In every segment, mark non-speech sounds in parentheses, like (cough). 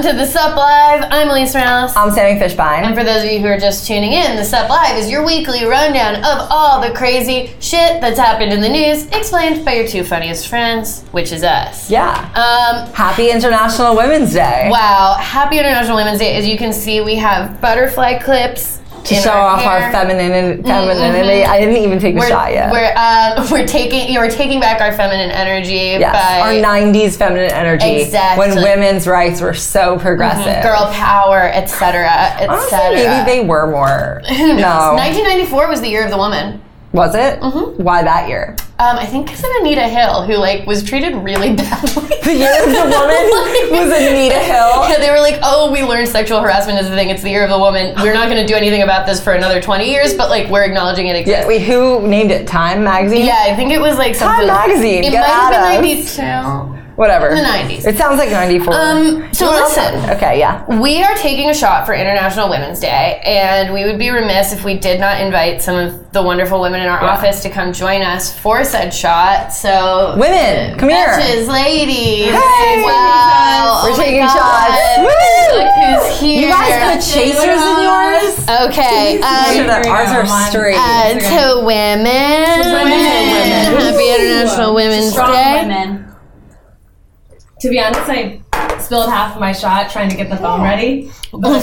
Welcome to the Sup Live. I'm Alise Morales. I'm Sami Fishbein. And for those of you who are just tuning in, the Sup Live is your weekly rundown of all the crazy shit that's happened in the news, explained by your two funniest friends, which is us. yeah. Um, Happy International Women's Day. wow. Happy International Women's Day. As you can see, we have butterfly clips To show our off our hair. femininity. femininity. I didn't even take a We're, shot yet. we're, uh, (laughs) we're taking you know, we're taking back our feminine energy yes, our 90s feminine energy. Exactly. When women's rights were so progressive. girl power, etc., etc. maybe they were more. Who knows? No. 1994 was the year of the woman. Was it? Why that year? Um, I think because of Anita Hill, who like was treated really (laughs) badly. The year of the woman (laughs) was Anita Hill. Yeah, they were like, "Oh, we learned sexual harassment is the thing. It's the year of the woman. We're not going to do anything about this for another 20 years, but like we're acknowledging it exists." Yeah, wait, who named it? Time Magazine? Yeah, I think it was like something. Time Magazine, It get might have been 92. Whatever. In the 90s. It sounds like 94. Um, so Well, listen. Okay, yeah. We are taking a shot for International Women's Day, and we would be remiss if we did not invite some of the wonderful women in our office to come join us for said shot. So, Women, come here. Bitches, ladies. Hey. Wow. We're Oh taking shots. Woo. Look who's here. You guys put chasers in yours? Okay. Make sure Um, that ours are straight. uh, to women. women. Happy International Women's Strong Day. women. To be honest, I spilled half of my shot trying to get the oh. phone ready, (laughs) but (laughs) we're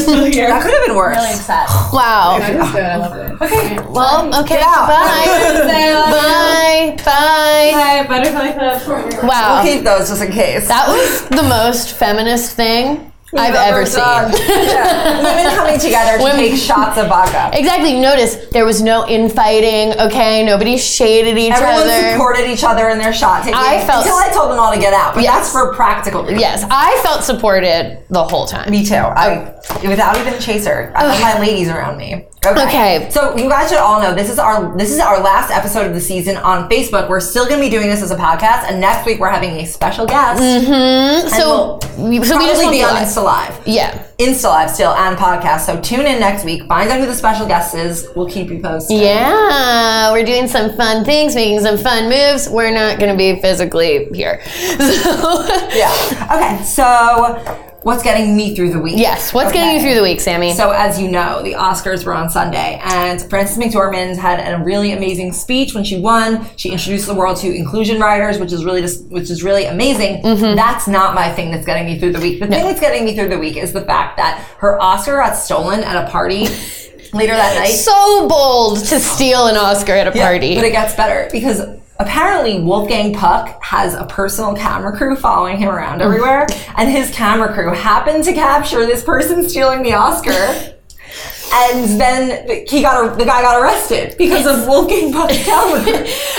still here. that could have been worse. really upset. Wow. It was good. I loved it. Okay. Well, okay. out. (laughs) Bye. Bye. Bye. Hi, butterfly club. Wow. We'll keep those just in case. That was the most feminist thing I've ever seen. (laughs) yeah. Women coming together to Women- take shots of vodka. Exactly. Notice there was no infighting. Okay, nobody shaded each Everyone other. Everyone supported each other in their shot taking I felt- until I told them all to get out. But Yes. that's for practical reasons. yes, I felt supported the whole time. Me too. I without even a chaser. I had my ladies around me. Okay. So you guys should all know this is our this is our last episode of the season on Facebook. We're still going to be doing this as a podcast, and next week we're having a special guest. Mm-hmm. So, we'll we- so we just be on. Insta Live. Yeah. Insta Live still and podcast. So tune in next week. Find out who the special guest is. We'll keep you posted. Yeah, we're doing some fun things, making some fun moves. We're not going to be physically here. (laughs) So, Yeah. Okay. So what's getting me through the week? yes, what's getting you through the week, Sami? So, as you know, the Oscars were on Sunday, and Frances McDormand had a really amazing speech when she won. She introduced the world to inclusion riders, which is really just, which is really amazing. Mm-hmm. That's not my thing that's getting me through the week. The thing that's getting me through the week is the fact that her Oscar got stolen at a party (laughs) later that night. so bold to steal an Oscar at a party. But it gets better because apparently Wolfgang Puck has a personal camera crew following him around everywhere, (laughs) and his camera crew happened to capture this person stealing the Oscar. (laughs) And then he got the guy got arrested because of (laughs) Wolfgang Puck's camera.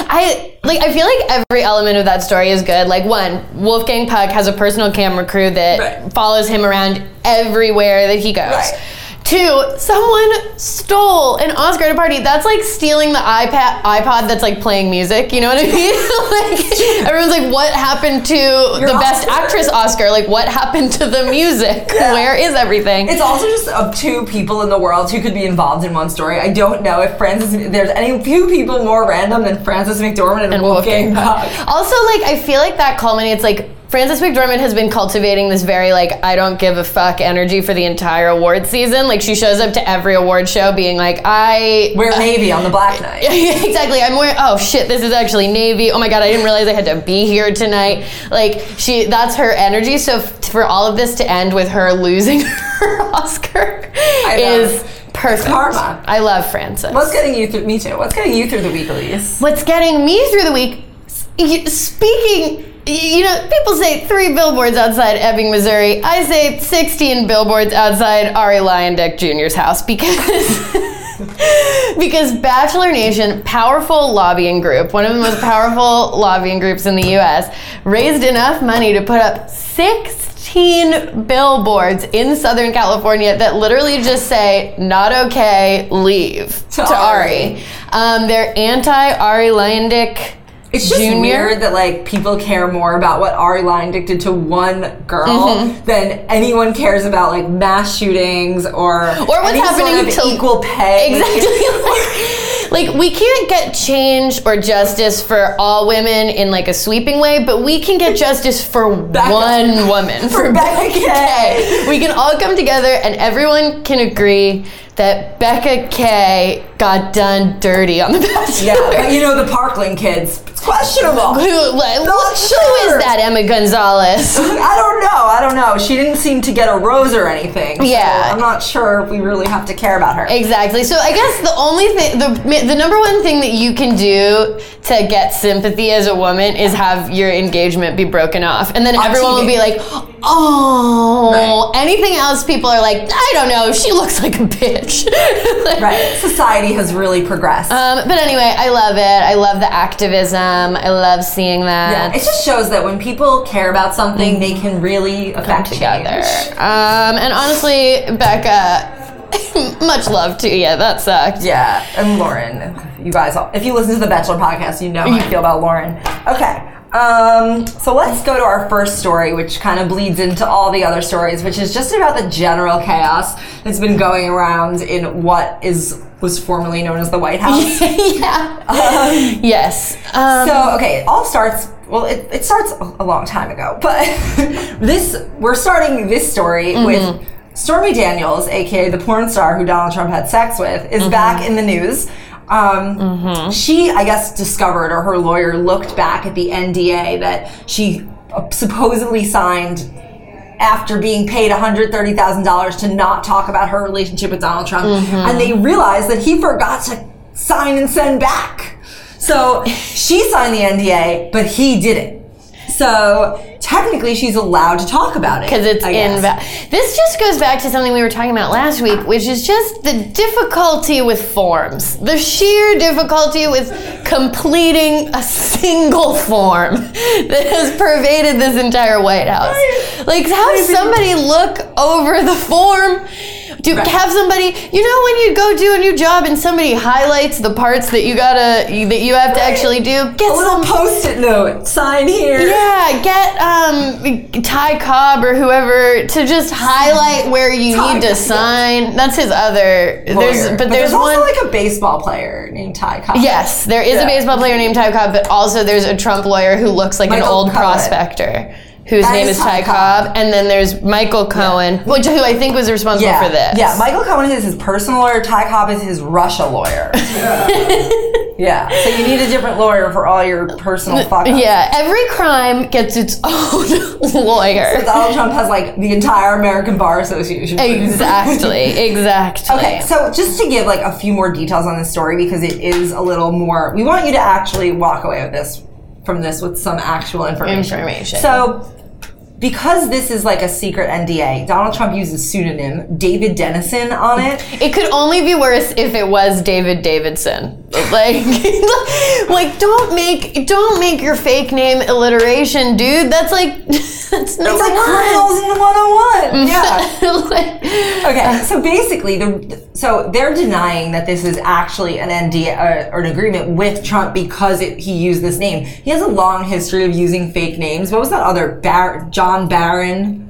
I like. I feel like every element of that story is good. Like one, Wolfgang Puck has a personal camera crew that Right. follows him around everywhere that he goes. Right. Two, someone stole an Oscar at a party. That's like stealing the iPad iPod that's like playing music. You know what I mean? (laughs) like everyone's like, what happened to the best actress Oscar? Like what happened to the music? (laughs) Where is everything? It's also just of two people in the world who could be involved in one story. I don't know if Frances there's any few people more random than Frances McDormand and, Wolfgang, Puck. Also, like I feel like that culminates like Frances McDormand has been cultivating this very like I don't give a fuck energy for the entire award season. Like she shows up to every award show being like I Wear navy on the black night. (laughs) exactly. I'm wearing. Oh shit! This is actually navy. Oh my god! I didn't realize I had to be here tonight. Like she, that's her energy. So f- for all of this to end with her losing (laughs) her Oscar is perfect. karma. I love Frances. What's getting you through? Me too. What's getting you through the week, Alise? What's getting me through the week? Speaking, you know, people say three billboards outside Ebbing, Missouri. I say 16 billboards outside Arie Luyendyk Jr.'s house because. (laughs) because Bachelor Nation, powerful lobbying group, one of the most powerful (laughs) lobbying groups in the US, raised enough money to put up 16 billboards in Southern California that literally just say, not okay, leave to, To Arie. Arie. Um, they're anti Arie Luyendyk. It's just Junior? weird that like people care more about what Arie Luyendyk did to one girl Mm-hmm. than anyone cares about like mass shootings or Or what's happening sort of to- equal pay. Exactly. like, (laughs) like we can't get change or justice for all women in like a sweeping way, but we can get justice for one woman. (laughs) For, Becca K. We can all come together and everyone can agree that Becca K got done dirty on the (laughs) Bachelor. Yeah, but you know the Parkland kids. It's questionable. Who, like, Not who is that Emma Gonzalez? (laughs) I don't know. I don't know. She didn't seem to get a rose or anything. so Yeah. I'm not sure if we really have to care about her. Exactly. So I guess the only thing, the the number one thing that you can do to get sympathy as a woman is have your engagement be broken off, and then On everyone will be like, "Oh." Anything else, people are like, "I don't know. She looks like a bitch." (laughs) Right. Society has really progressed. Um, but anyway, I love it. I love the activism. I love seeing that. yeah, it just shows that when people care about something, they can really affect together. Um, and honestly, Becca, (laughs) much love to you. That sucked. Yeah, and Lauren, you guys, all, if you listen to the Bachelor podcast, you know how I feel about Lauren. Okay, um, so let's go to our first story, which kind of bleeds into all the other stories, which is just about the general chaos that's been going around in what is was formerly known as the White House. (laughs) yeah. yes. Um, So okay, it all starts. Well, it, it starts a, a long time ago, (laughs) but this we're starting this story Mm-hmm. with Stormy Daniels, aka the porn star who Donald Trump had sex with, is Mm-hmm. back in the news. Um, She, I guess, discovered, or her lawyer looked back at the NDA that she uh, supposedly signed after being paid $130,000 to not talk about her relationship with Donald Trump. Mm-hmm. And they realized that he forgot to sign and send back. So she signed the NDA, but he didn't. So technically, she's allowed to talk about it. because it's I in. Va- this just goes back to something we were talking about last week, which is just the difficulty with forms, the sheer difficulty with completing a single form (laughs) that has pervaded this entire White House. Like, have somebody look over the form. Do Right. have somebody, you know, when you go do a new job and somebody highlights the parts that you gotta that you have to actually do. Get A little some post-it note, sign here. yeah, get um Ty Cobb or whoever to just highlight where you Ty need to Cobb, sign. That's his other. There's Lawyer. but, there's, also one. like a baseball player named Ty Cobb. yes, there is Yeah. a baseball player named Ty Cobb, but also there's a Trump lawyer who looks like Michael an old Cohen. prospector. Whose That name is is Ty Cobb. Cobb, and then there's Michael Cohen, which who I think was responsible Yeah, for this. yeah. Michael Cohen is his personal lawyer. Ty Cobb is his Russia lawyer. (laughs) yeah. So you need a different lawyer for all your personal fuck ups. Yeah, every crime gets its (laughs) own lawyer. So Donald Trump has like the entire American Bar Association. Exactly, (laughs) exactly. Okay, so just to give like a few more details on this story because it is a little more. We want you to actually walk away with this from this with some actual information. Information. So. Because this is like a secret NDA, Donald Trump uses pseudonym David Dennison on it. It could only be worse if it was David Davidson. (laughs) Like, (laughs) like don't make don't make your fake name alliteration, dude. That's like (laughs) that's number It's like one. criminals in 101. Yeah. Like- Okay, so basically, the so they're denying that this is actually an NDA uh, or an agreement with Trump because it, he used this name. He has a long history of using fake names. What was that other Bar- John Barron?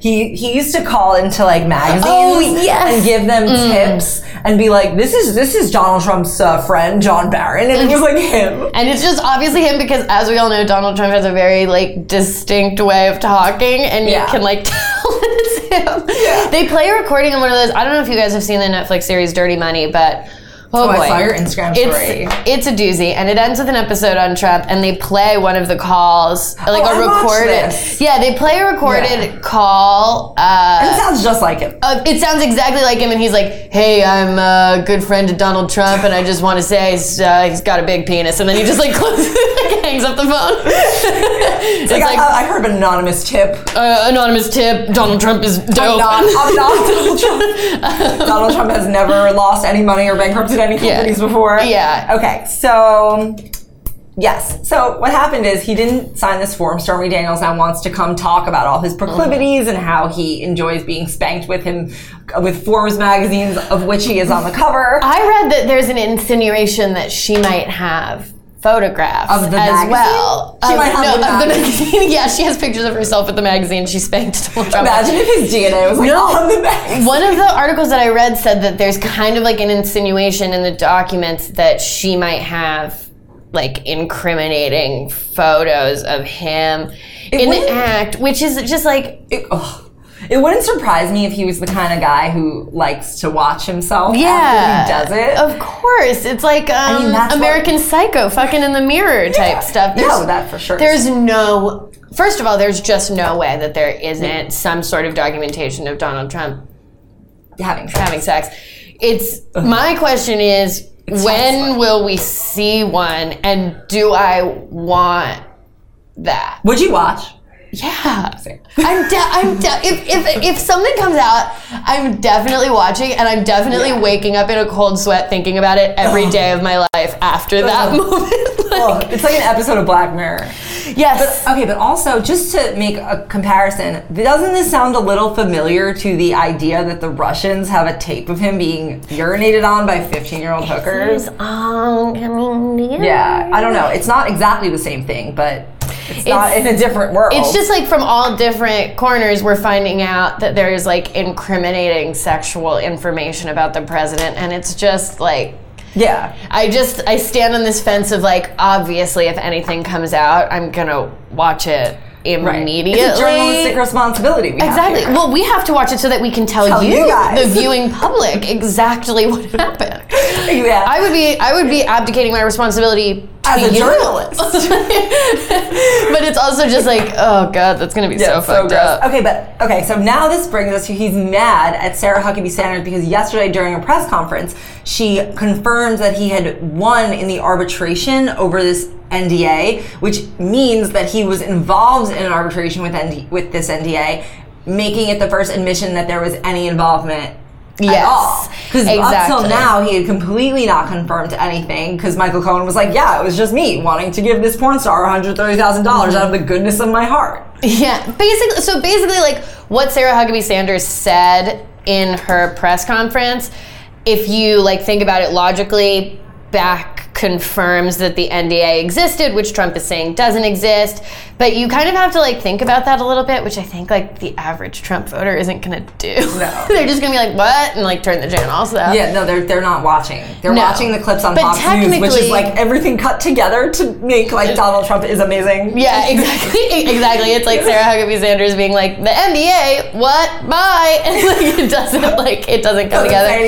He he used to call into like magazines Oh, yes. Mm. and give them tips and be like, "This is this is Donald Trump's uh, friend John Barron," and it was like him. And it's just obviously him because, as we all know, Donald Trump has a very like distinct way of talking, and Yeah. you can like (laughs) tell it's him. Yeah. They play a recording of one of those. I don't know if you guys have seen the Netflix series Dirty Money, but oh, I boy, saw your Instagram story. It's, it's a doozy, and it ends with an episode on Trump, and they play one of the calls, like Oh, I a watched recorded. Yeah, they play a recorded Yeah. call. Uh, It sounds just like him. uh, it sounds exactly like him, and he's like, "Hey, I'm a good friend to Donald Trump, and I just want to say he's, uh, he's got a big penis." And then he just like (laughs) closes, like, hangs up the phone. (laughs) it's Like, like, I, I heard an anonymous tip. uh, anonymous tip: Donald Trump is dope. I'm not, I'm (laughs) not Donald Trump. Donald Trump has never lost any money or bankrupted any Yeah. companies before. Yeah. Okay, so yes. So what happened is he didn't sign this form. Stormy Daniels now wants to come talk about all his proclivities and how he enjoys being spanked with him with Forbes magazines, of which he is on the cover. I read that there's an insinuation that she might have photographs Of the as magazine? well. She might have no, the of the magazine. magazine. (laughs) yeah, she has pictures of herself with the magazine she spanked Donald Trump. Imagine if his DNA was like No. on the back. One of the articles that I read said that there's kind of like an insinuation in the documents that she might have like incriminating photos of him in the act, which is just like It, ugh. It wouldn't surprise me if he was the kind of guy who likes to watch himself yeah, after he does it. Of course, it's like um, mean, that's what- American Psycho, fucking in the mirror type stuff. no, that for sure. There's no. First of all, there's just no way that there isn't some sort of documentation of Donald Trump having sex. having sex. It's my question is when will we see one and do I want that? Would you watch? Yeah. I'm de- I'm de- if, if if something comes out, I'm definitely watching and I'm definitely Yeah. waking up in a cold sweat thinking about it every (sighs) day of my life after that Ugh. (laughs) moment. Like, it's like an episode of Black Mirror. yes. Okay, but also just to make a comparison, doesn't this sound a little familiar to the idea that the Russians have a tape of him being urinated on by 15-year-old hookers? Um, I mean, Yeah, I don't know. It's not exactly the same thing, but it's, not in a different world. It's just like from all different corners, we're finding out that there's like incriminating sexual information about the president, and it's just like. yeah. I just I stand on this fence of like obviously if anything comes out I'm gonna watch it Right. immediately. It's a journalistic responsibility. We Exactly. Well, we have to watch it so that we can tell, Tell you, you guys. the (laughs) viewing public, exactly what happened. yeah. I would be I would be abdicating my responsibility As a journalist. (laughs) but it's also just like, oh god, that's gonna be so Yeah, fucked gross. up. Okay, but okay, so now this brings us to he's mad at Sarah Huckabee Sanders because yesterday during a press conference, she confirmed that he had won in the arbitration over this NDA, which means that he was involved in an arbitration with ND, with this NDA, making it the first admission that there was any involvement Yes. Because up till now, he had completely not confirmed anything. Because Michael Cohen was like, "Yeah, it was just me wanting to give this porn star one hundred thirty thousand dollars mm-hmm. out of the goodness of my heart." Yeah, basically. So basically, like what Sarah Huckabee Sanders said in her press conference, if you like think about it logically, back confirms that the NDA existed, which Trump is saying doesn't exist. But you kind of have to like think about that a little bit, which I think like the average Trump voter isn't gonna do. No. (laughs) They're just gonna be like, what? And like turn the channel off. Yeah, no, they're they're not watching. They're No. watching the clips on But Fox News, which is like everything cut together to make like Donald Trump is amazing. Yeah, exactly. (laughs) Exactly. It's like Sarah Huckabee Sanders being like, the NDA, what? Bye. (laughs) And like it doesn't like it doesn't come together.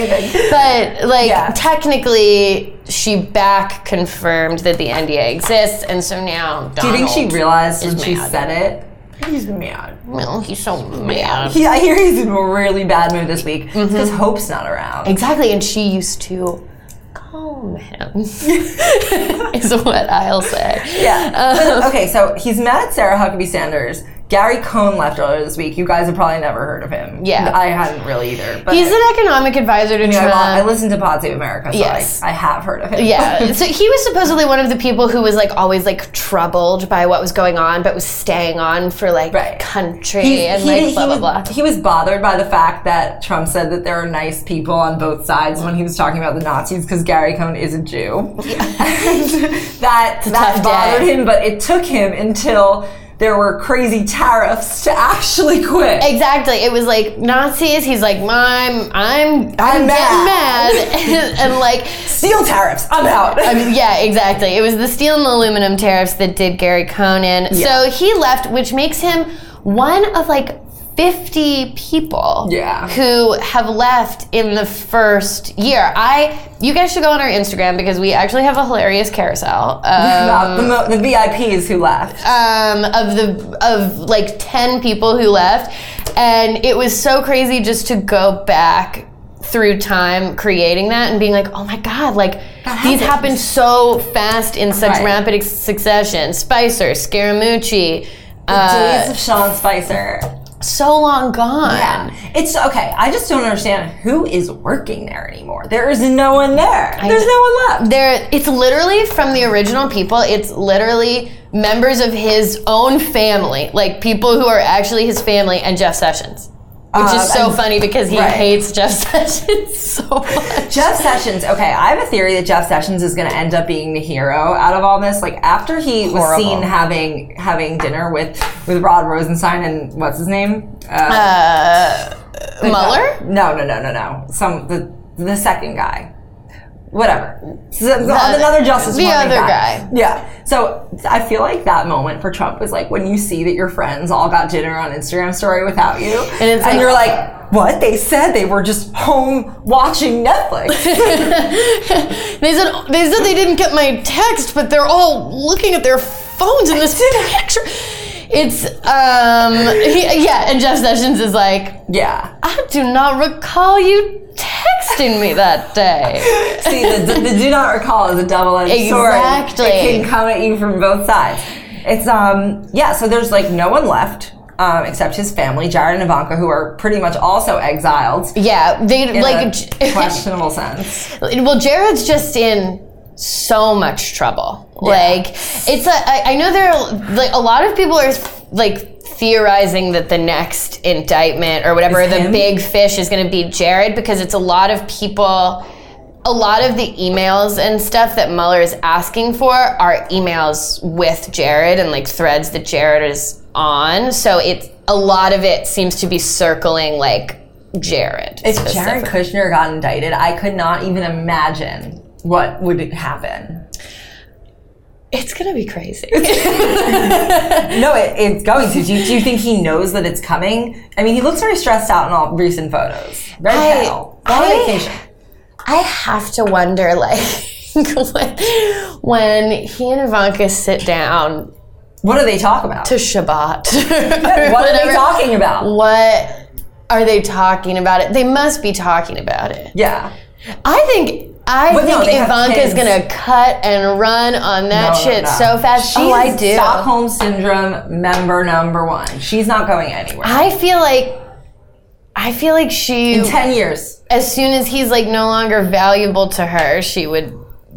But like Yeah. technically she back confirmed that the NDA exists and so now Donald Do you think she realized is when she said it? He's mad. Well, he's so mad. He, I hear he's in a really bad mood this week Mm-hmm. because Hope's not around. Exactly, and she used to calm him. (laughs) (laughs) is what I'll say. Yeah. Um, But, okay, so he's mad at Sarah Huckabee Sanders. Gary Cohn left earlier this week. You guys have probably never heard of him. Yeah. I hadn't really either. But He's an economic advisor to I, Trump. I listened to Pod Save America, so Yes. I, I have heard of him. Yeah. (laughs) So he was supposedly one of the people who was like always like troubled by what was going on, but was staying on for like Right. country He- and he- like he blah blah was, blah. He was bothered by the fact that Trump said that there are nice people on both sides when he was talking about the Nazis because Gary Cohn is a Jew. And (laughs) that that bothered day. him, but it took him until there were crazy tariffs to actually quit. Exactly. It was like Nazis. He's like, I'm, I'm, I'm, mad." getting mad, (laughs) (laughs) and, like, Steel tariffs, I'm out. I mean, (laughs) yeah, exactly. It was the steel and aluminum tariffs that did Gary Cohn in. Yeah. So he left, which makes him one of like 50 people Yeah. who have left in the first year. I, you guys should go on our Instagram because we actually have a hilarious carousel. (laughs) Um, Not the, mo- the VIPs who left. um, of the of like 10 people who left and it was so crazy just to go back through time creating that and being like oh my god like these happened so fast in such Right. rapid succession spicer scaramucci uh, Days of Sean Spicer. So long gone Yeah. It's okay. I just don't understand who is working there anymore. There is no one there. There's no one left. there it's literally from the original people it's literally members of his own family like people who are actually his family and jeff sessions which Um, is so and- funny because he right. hates Jeff (laughs) Sessions so much. Jeff Sessions. Okay, I have a theory that Jeff Sessions is going to end up being the hero out of all this. Like after he was seen having having dinner with with Rod Rosenstein and what's his name? Uh, Mueller? No, no, no, no, no. Some the the second guy. Whatever. So, The- another Justice the other guy. Yeah. So I feel like that moment for Trump was like when you see that your friends all got dinner on Instagram story without you, and, it's like- you're like, what? They said they were just home watching Netflix. (laughs) They said they said they didn't get my text, but they're all looking at their phones in this picture. It's um he, yeah, and Jeff Sessions is like, yeah. I do not recall you texting me that day. See, the, the, the do not recall is a double-edged sword. Exactly. It can come at you from both sides. It's um yeah. So there's like no one left um, except his family, Jared and Ivanka, who are pretty much also exiled. Yeah, they in like a (laughs) questionable sense. well, Jared's just in so much trouble. Like it's a, I, I know there are like a lot of people are like theorizing that the next indictment or whatever the big fish is going to be Jared because it's a lot of people a lot of the emails and stuff that Mueller is asking for are emails with Jared and like threads that Jared is on. So it's a lot of it seems to be circling like Jared. If Jared. Kushner got indicted, I could not even imagine what would happen. it's gonna be crazy. (laughs) No, it, it's going to. Do you, do you think he knows that it's coming? I mean, he looks very stressed out in all recent photos. Very I- pale. On I- vacation. I have to wonder, (laughs) like, when, when he and Ivanka sit down What do they talk about? to Shabbat. (laughs) what are they talking about? What are they talking about? It. They must be talking about it. Yeah. I think. I But think have Ivanka's gonna cut and run on that No, shit no. so fast. She oh, I do. Stockholm syndrome member number one. She's not going anywhere. I feel like. I feel like she, In ten years. as soon as he's like no longer valuable to her, she would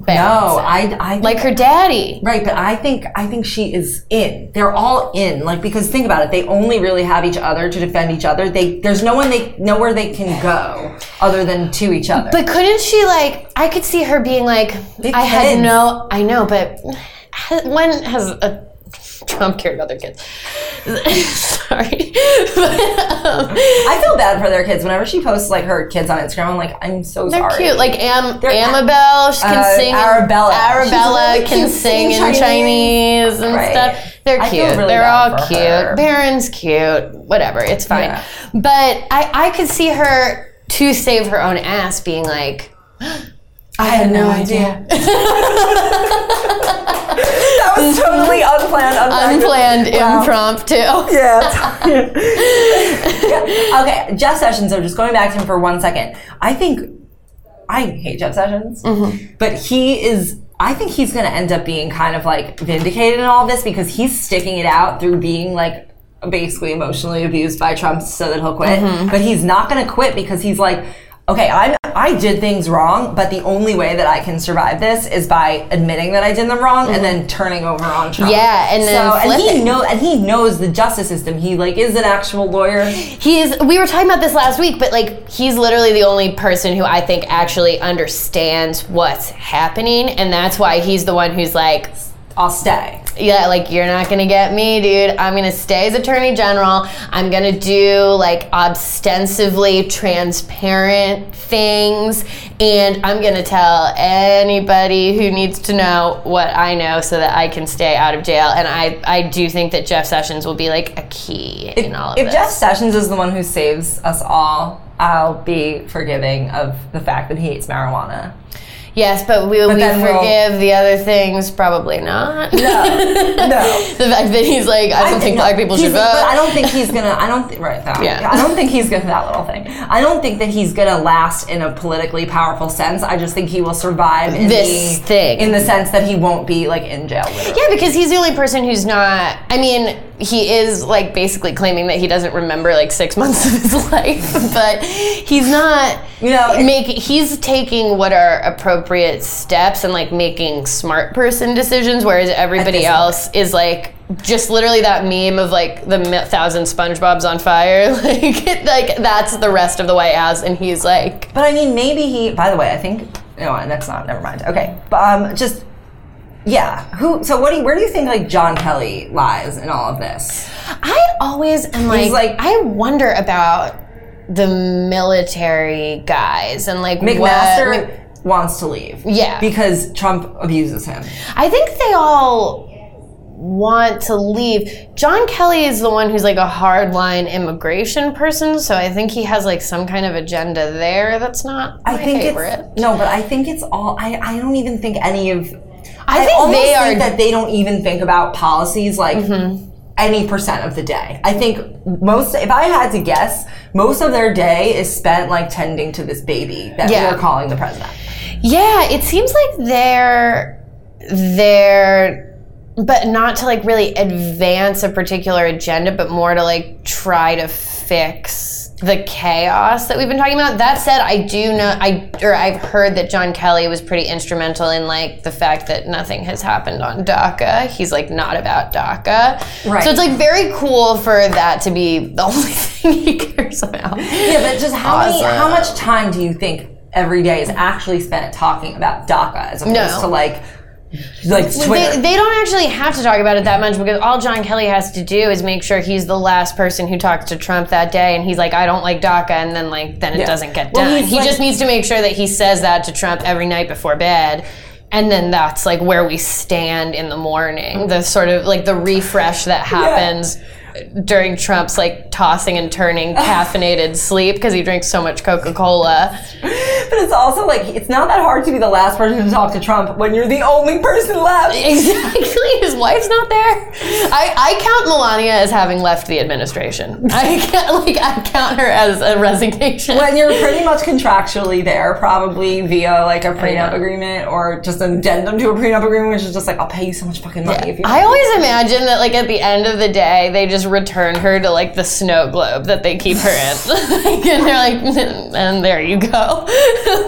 No, I, I like her daddy. Right, but I think I think she is in. They're all in. Like because think about it, they only really have each other to defend each other. They there's no one they nowhere they can go other than to each other. But couldn't she like? I could see her being like, I had no, I know, but when has a (laughs) Trump cared about their kids? (laughs) Sorry, but, um, I feel bad for their kids. Whenever she posts like her kids on Instagram, I'm like, I'm so sorry. they're sorry. cute. Like Am They're- Amabel, she can Uh, sing. in- Arabella. Arabella really can sing in singing Chinese, and Right. stuff. They're cute. really They're all cute. her. Barron's cute. Whatever, it's fine. Yeah. But I, I could see her to save her own ass being like. I had no idea. (laughs) that was totally unplanned. unplanned, Wow. impromptu. (laughs) Yeah. (laughs) okay, Jeff Sessions. So just going back to him for one second, I think I hate Jeff Sessions, Mm-hmm. but he is. I think he's going to end up being kind of like vindicated in all this because he's sticking it out through being like basically emotionally abused by Trump so that he'll quit. Mm-hmm. But he's not going to quit because he's like, okay, I'm I did things wrong, but the only way that I can survive this is by admitting that I did them wrong and then turning over on Trump. Mm-hmm. Yeah, and then so and he know and he knows the justice system. He like is an actual lawyer. He's we were talking about this last week, but like he's literally the only person who I think actually understands what's happening, and that's why he's the one who's like, I'll stay. yeah, like you're not gonna get me, dude. I'm gonna stay as attorney general. I'm gonna do like ostensibly transparent things, and I'm gonna tell anybody who needs to know what I know so that I can stay out of jail. And I, I do think that Jeff Sessions will be like a key in all of If this. Jeff Sessions is the one who saves us all, I'll be forgiving of the fact that he hates marijuana. Yes, but will we then we'll- forgive the other things? Probably not. No, no. (laughs) the fact that he's like, I don't think no, black people should vote. But I don't think he's gonna. I don't think right. That, Yeah. I don't think he's gonna that little thing. I don't think that he's gonna last in a politically powerful sense. I just think he will survive in This the thing. in the sense that he won't be like in jail. Literally. yeah, because he's the only person who's not. I mean, he is like basically claiming that he doesn't remember like six (laughs) months of his life, (laughs) but he's not. You know, making he's taking what are appropriate steps and like making smart person decisions, whereas everybody else is like just literally that meme of like the thousand SpongeBob's on fire. (laughs) Like, like that's the rest of the White House, and he's like, But I mean, maybe he. By the way, I think no, that's not. Never mind. Okay, but um, just yeah. Who? So what? Do you, where do you think like John Kelly lies in all of this? I always am like, like- I wonder about the military guys and like McMaster what. Wants to leave. Yeah. because Trump abuses him. I think they all want to leave. John Kelly is the one who's like a hardline immigration person, so I think he has like some kind of agenda there that's not I my think favorite. it's no, but I think it's all. I I don't even think any of. I think almost they think are Mm-hmm. that they don't even think about policies like. Any percent of the day. I think most, if I had to guess, most of their day is spent like tending to this baby that Yeah. we're calling the president. Yeah, it seems like they're they're but not to like really advance a particular agenda, but more to like try to fix the chaos that we've been talking about. That said, I do know I or I've heard that John Kelly was pretty instrumental in like the fact that nothing has happened on DACA. He's like not about DACA. Right. So it's like very cool for that to be the (laughs) only thing he cares about. Yeah, but just how many, how much time do you think every day is actually spent talking about DACA as opposed No. to like, like Twitter? They, they don't actually have to talk about it that much because all John Kelly has to do is make sure he's the last person who talks to Trump that day, and he's like, "I don't like DACA," and then like then it Yeah. doesn't get Well, done. He like- just needs to make sure that he says that to Trump every night before bed. And then that's like where we stand in the morning. The sort of like the refresh that happens during Trump's like tossing and turning (laughs) caffeinated sleep because he drinks so much Coca Cola. (laughs) but it's also like it's not that hard to be the last person to talk to Trump when you're the only person left. Exactly. (laughs) His wife's not there. I, I count Melania as having left the administration. (laughs) I can't, like I count her as a resignation. When you're pretty much contractually there, probably via like a prenup agreement or just an addendum to a prenup agreement, which is just like I'll pay you so much fucking money if you. I always imagine that like at the end of the day they just return her to like the snow globe that they keep her in. (laughs) Like, and they're like, and there you go.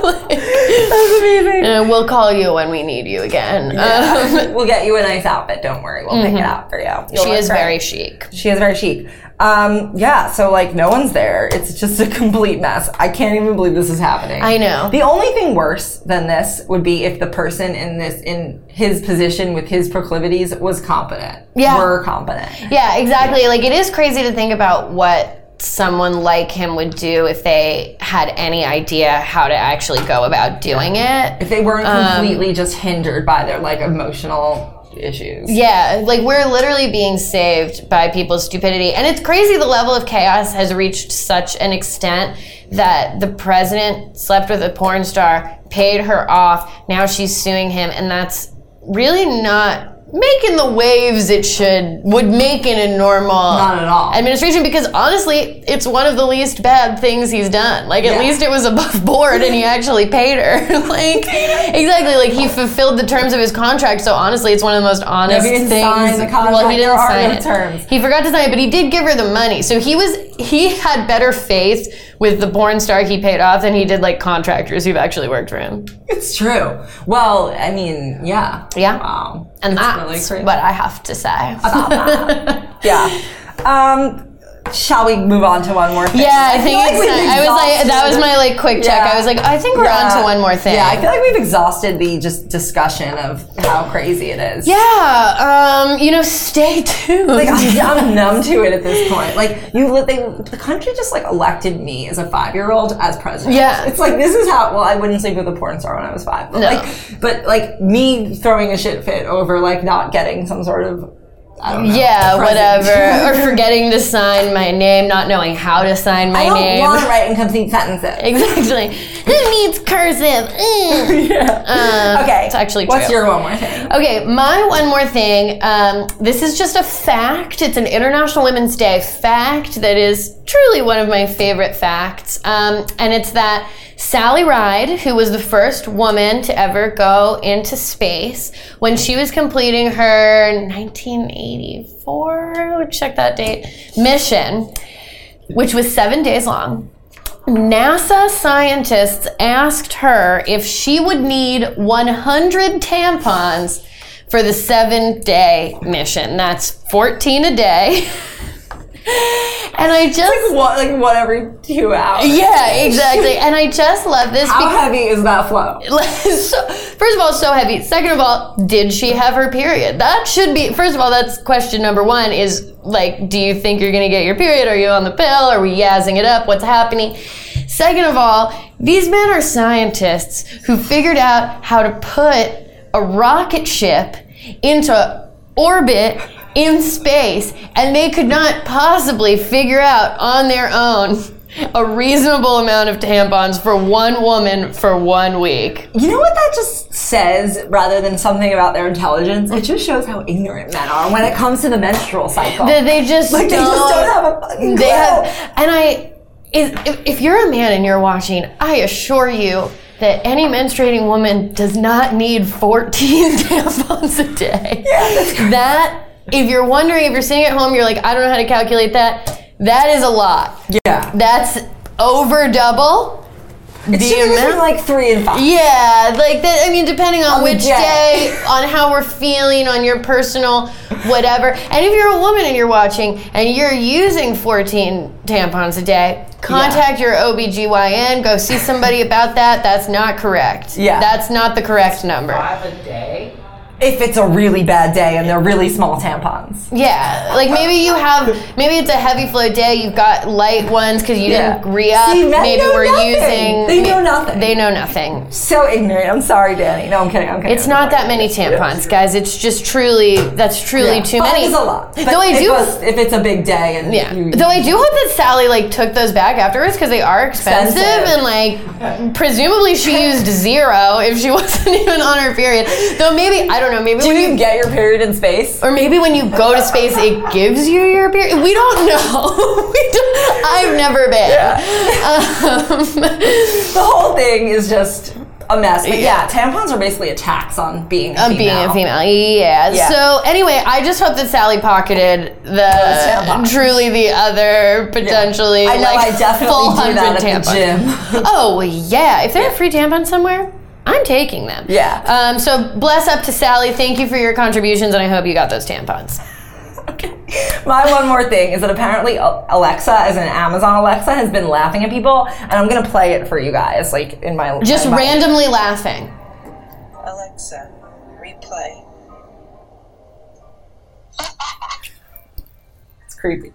Like, That's amazing. uh, we'll call you when we need you again. Um, (laughs) we'll get you a nice outfit. Don't worry, we'll pick it out for you. You'll Mm-hmm. she is very chic. She is very chic. Um, yeah, so like no one's there. It's just a complete mess. I can't even believe this is happening. I know. The only thing worse than this would be if the person in this in his position with his proclivities was competent. Yeah. Were competent. Yeah, exactly. Like it is crazy to think about what someone like him would do if they had any idea how to actually go about doing it. If they weren't Um, completely just hindered by their like emotional issues. Yeah, like we're literally being saved by people's stupidity. And it's crazy the level of chaos has reached such an extent that the president slept with a porn star, paid her off, now she's suing him, and that's really not making the waves it should would make in a normal Not at all. administration because honestly it's one of the least bad things he's done. Like at Yeah. least it was above (laughs) board and he actually paid her. (laughs) Like exactly. Like he fulfilled the terms of his contract. So honestly it's one of the most honest things sign the well he didn't sign no it. terms. he forgot to sign it but he did give her the money. So he was he had better faith with the porn star he paid off than he did like contractors who've actually worked for him It's true. Well, I mean, yeah. Yeah. Wow. and It's that's really what i have to say about that. (laughs) Yeah. Um, shall we move on to one more thing? yeah i, think like i was like that was my like quick check Yeah. i was like i think we're on to one more thing Yeah, I feel like we've exhausted the just discussion of how crazy it is. Yeah, um, you know, stay tuned. Like I, (laughs) I'm numb to it at this point. Like you, they, the country just like elected me as a five year old as president. Yeah. it's like this is how. Well, I wouldn't sleep with a porn star when I was five. But No. like, but like me throwing a shit fit over like not getting some sort of. I don't know. yeah, whatever. (laughs) or forgetting to sign my name, not knowing how to sign my I don't name. want to (laughs) write incomplete sentences. exactly. (laughs) Who needs cursive? Mm. yeah. okay. it's actually What's your one more thing? Okay, my one more thing. Um, this is just a fact. It's an International Women's Day fact that is truly one of my favorite facts. Um, and it's that Sally Ride, who was the first woman to ever go into space, when she was completing her 1984, check that date, mission, which was seven days long. NASA scientists asked her if she would need 100 tampons for the seven day mission. That's 14 a day. (laughs) and I just. What, like one every two hours. Yeah, exactly. And I just love this How because. heavy is that flow? (laughs) so, first of all, so heavy. Second of all, did she have her period? That should be. First of all, that's question number one. Is like, do you think you're gonna get your period? Are you on the pill? Are we yazzing it up? What's happening? Second of all, these men are scientists who figured out how to put a rocket ship into orbit in space, and they could not possibly figure out on their own a reasonable amount of tampons for one woman for one week. You know what that just says, rather than something about their intelligence? It just shows how ignorant men are when it comes to the menstrual cycle. That they just like they don't, just don't have a fucking they clue. have, and I, is, if, if you're a man and you're watching, I assure you that any menstruating woman does not need 14 (laughs) tampons a day. Yeah. That, if you're wondering, if you're sitting at home, you're like, I don't know how to calculate that. That is a lot. yeah. That's over double. It's the usually amount- like three and five. Yeah, like that. I mean, depending on, On which day. day, on how we're feeling, on your personal whatever. And if you're a woman and you're watching and you're using 14 tampons a day, contact your OBGYN, go see somebody about that. That's not correct. Yeah. That's not the correct number. Five a day. If it's a really bad day and they're really small tampons. Yeah, like maybe you have, maybe it's a heavy flow day. You've got light ones because you Yeah. didn't re up. Maybe know we're nothing. using. They know nothing. They know nothing. So ignorant. I'm sorry, Danny. No, I'm kidding. I'm kidding. It's not that many tampons, guys. It's just truly that's truly Yeah. too Five many. is a lot. But Though I if, do, it's- if it's a big day and yeah. you, Though I do hope that Sally like took those back afterwards because they are expensive, Expensive. and like presumably she used zero if she (laughs) wasn't even on her period. Though maybe I don't know. Maybe do when you you get your period in space? or maybe when you go to space, it gives you your period. We don't know. (laughs) we don't, I've never been. Um, The whole thing is just a mess. But yeah, tampons are basically a tax on being a female. being a female, yeah. Yeah. So anyway, I just hope that Sally pocketed the truly the other potentially I know. like I definitely full do hundred tampons. Oh yeah, if there are free tampons somewhere, I'm taking them. Yeah. Um, so bless up to Sally. Thank you for your contributions, and I hope you got those tampons. Okay. My one more thing is that apparently Alexa, as an Amazon Alexa, has been laughing at people, and I'm gonna play it for you guys, like in my Just in my- randomly laughing. Alexa, replay. It's creepy.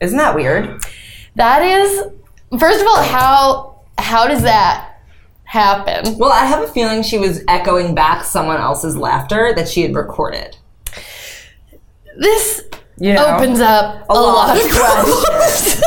Isn't that weird? That is, first of all, how how does that happen? Well, I have a feeling she was echoing back someone else's laughter that she had recorded. This You know? opens up a, lot lot, of of (laughs) questions.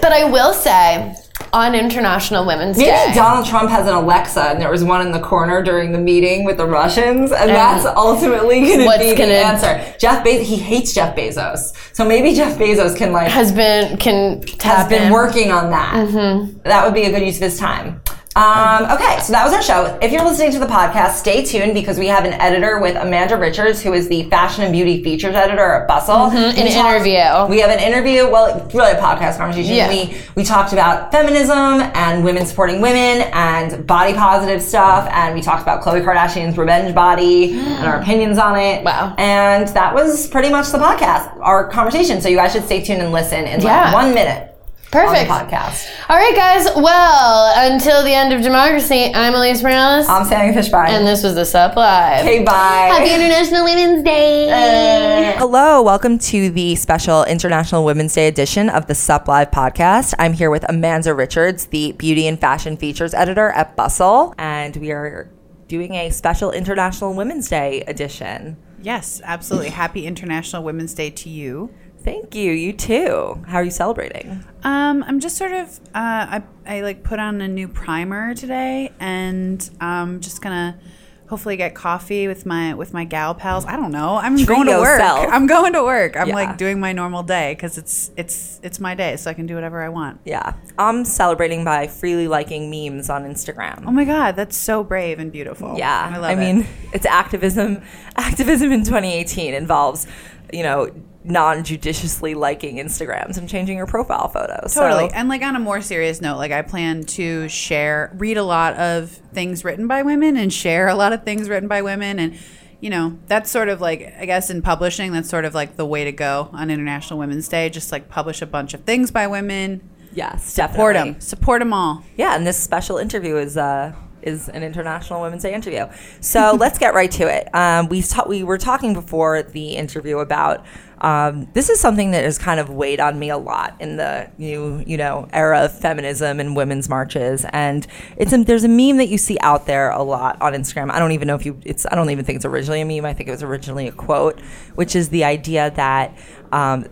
but I will say, on International Women's Maybe Day, Donald Trump has an Alexa, and there was one in the corner during the meeting with the Russians, and that's ultimately going to be the gonna- answer. Jeff Bezos, he hates Jeff Bezos, so maybe Jeff Bezos can like has been can has been in. working on that. Mm-hmm. That would be a good use of his time. Um, okay, so that was our show. If you're listening to the podcast, stay tuned because we have an editor with Amanda Richards, who is the fashion and beauty features editor at Bustle. Mm-hmm, an We talked- interview. We have an interview. Well, really a podcast conversation. Yeah. We we talked about feminism and women supporting women and body positive stuff, and we talked about Khloe Kardashian's revenge body and our (gasps) opinions on it. Wow. And that was pretty much the podcast, our conversation. So you guys should stay tuned and listen in Yeah. like one minute. Perfect. On the podcast. All right, guys. Well, until the end of democracy, I'm Alise Morales, I'm Sami Fishbein. and this was the Sup Live. Okay, bye. Happy International Women's Day. (laughs) Uh. Hello, welcome to the special International Women's Day edition of the Sup Live podcast. I'm here with Amanda Richards, the beauty and fashion features editor at Bustle, and we are doing a special International Women's Day edition. Yes, absolutely. Happy International Women's Day to you. Thank you. You too. How are you celebrating? Um, I'm just sort of uh, I, I like put on a new primer today, and I'm just gonna hopefully get coffee with my with my gal pals. I don't know. I'm going to work. yourself. I'm going to work. I'm Yeah. like doing my normal day because it's it's it's my day, so I can do whatever I want. Yeah, I'm celebrating by freely liking memes on Instagram. Oh my god, that's so brave and beautiful. Yeah, I love I it. mean, it's activism. (laughs) Activism in 2018 involves, you know, non-judiciously liking Instagrams and changing your profile photos. Totally. So, And like on a more serious note, like I plan to share, read a lot of things written by women and share a lot of things written by women. And, you know, that's sort of like, I guess in publishing, that's sort of like the way to go on International Women's Day. Just like publish a bunch of things by women, yes, support definitely. them, support them all. Yeah, and this special interview is uh, is an International Women's Day interview. So (laughs) let's get right to it. Um, we ta- we were talking before the interview about um, this is something that has kind of weighed on me a lot in the new you know era of feminism and women's marches. And it's a, there's a meme that you see out there a lot on Instagram. I don't even know if you it's I don't even think it's originally a meme. I think it was originally a quote, which is the idea that. Um,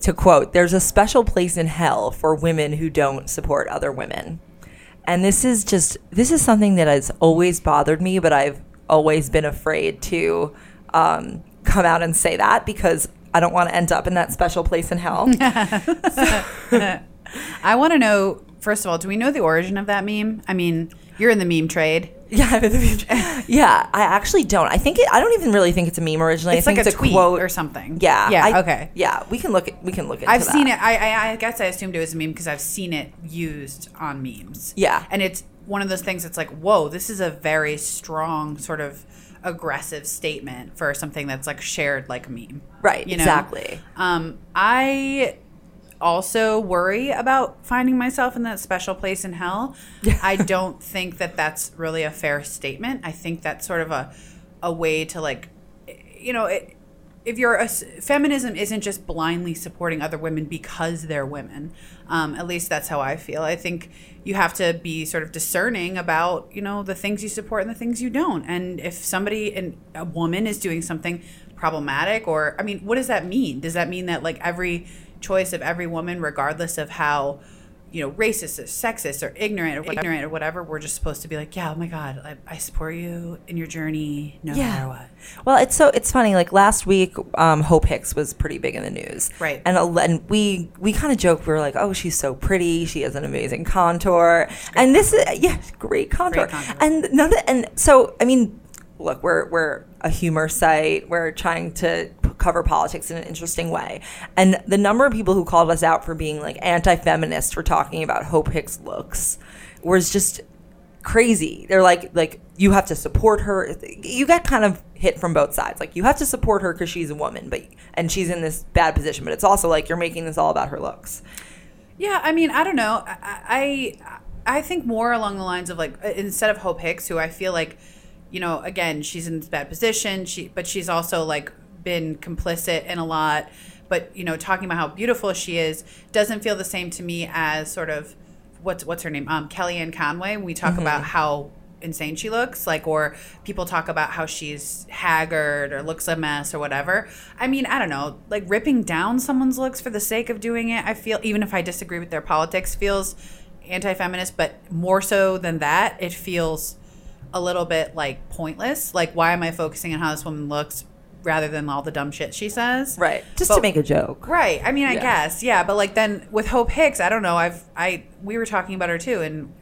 to quote, there's a special place in hell for women who don't support other women. And this is just, this is something that has always bothered me, but I've always been afraid to um, come out and say that because I don't want to end up in that special place in hell. (laughs) I want to know, first of all, do we know the origin of that meme? I mean, you're in the meme trade. Yeah, in the (laughs) future. Yeah, I actually don't. I think it, I don't even really think it's a meme originally. It's I think like a it's tweet quote or something. Yeah. Yeah, I- okay. Yeah, we can look at, we can look at. I've that. seen it. I, I, I guess I assumed it was a meme because I've seen it used on memes. Yeah. And it's one of those things that's like, whoa, this is a very strong, sort of aggressive statement for something that's like shared like a meme. Right, You know? exactly. Um, I also worry about finding myself in that special place in hell. (laughs) I don't think that that's really a fair statement. I think that's sort of a a way to like, you know, it, if you're a feminism isn't just blindly supporting other women because they're women. Um, at least that's how I feel. I think you have to be sort of discerning about you know the things you support and the things you don't. And if somebody and a woman is doing something problematic, or I mean, what does that mean? Does that mean that like every choice of every woman, regardless of how you know racist or sexist or ignorant or ignorant or whatever, we're just supposed to be like, yeah, oh my god, I, I support you in your journey, no matter what. Well, it's so it's funny. Like last week, um, Hope Hicks was pretty big in the news, Right. And, and we we kind of joked. We were like, "Oh, she's so pretty. She has an amazing contour." And this is yeah, great contour. Great contour. And none of, and so I mean, look, we're we're a humor site. We're trying to cover politics in an interesting way. And the number of people who called us out for being like anti-feminist for talking about Hope Hicks looks was just crazy. They're like like you have to support her. You get kind of hit from both sides. Like you have to support her because she's a woman, but and she's in this bad position. But it's also like you're making this all about her looks. Yeah, I mean, I don't know. I I, think more along the lines of like instead of Hope Hicks, who I feel like, you know, again, she's in this bad position. She, but she's also like been complicit in a lot. But you know, talking about how beautiful she is doesn't feel the same to me as sort of what's what's her name, um, Kellyanne Conway. When we talk about how insane she looks like or people talk about how she's haggard or looks a mess or whatever i mean i don't know like ripping down someone's looks for the sake of doing it i feel even if i disagree with their politics feels anti-feminist but more so than that it feels a little bit like pointless like why am i focusing on how this woman looks rather than all the dumb shit she says Right. Just But- to make a joke. Right. I mean, I Yeah. guess, yeah. But like then with Hope Hicks, I don't know. I've I we were talking about her too, and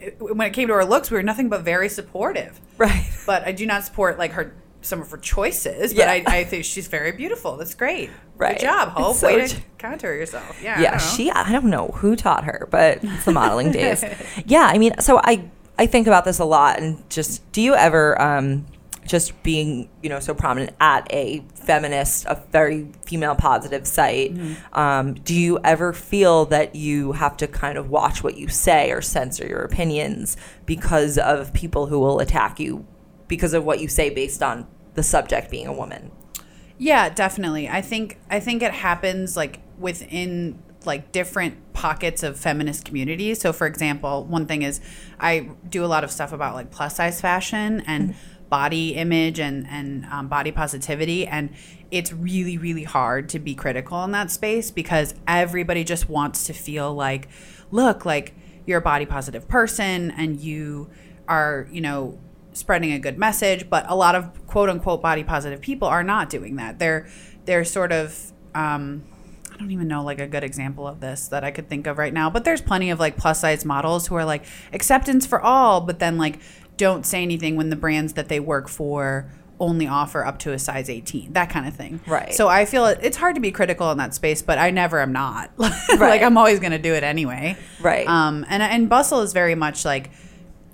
it, when it came to her looks, we were nothing but very supportive. Right. But I do not support like her some of her choices. But Yeah. I, I think she's very beautiful. That's great. Right. Good job, Hope. so Way to contour yourself. Yeah. Yeah don't she i don't know who taught her but it's the modeling days (laughs) yeah i mean so i i think about this a lot and just do you ever um just being you know so prominent at a feminist a very female positive site um, do you ever feel that you have to kind of watch what you say or censor your opinions because of people who will attack you because of what you say based on the subject being a woman Yeah, definitely. I think I think it happens like within like different pockets of feminist communities. So for example, one thing is I do a lot of stuff about like plus size fashion and body image and and um, body positivity and it's really really hard to be critical in that space because everybody just wants to feel like look like you're a body positive person and you are you know spreading a good message but a lot of quote unquote body positive people are not doing that. They're they're sort of um I don't even know like a good example of this that I could think of right now, but there's plenty of like plus size models who are like acceptance for all, but then like don't say anything when the brands that they work for only offer up to a size 18, that kind of thing. Right. So I feel it, it's hard to be critical in that space, but I never am not. (laughs) Right. like I'm always going to do it anyway. Right. Um, and and Bustle is very much like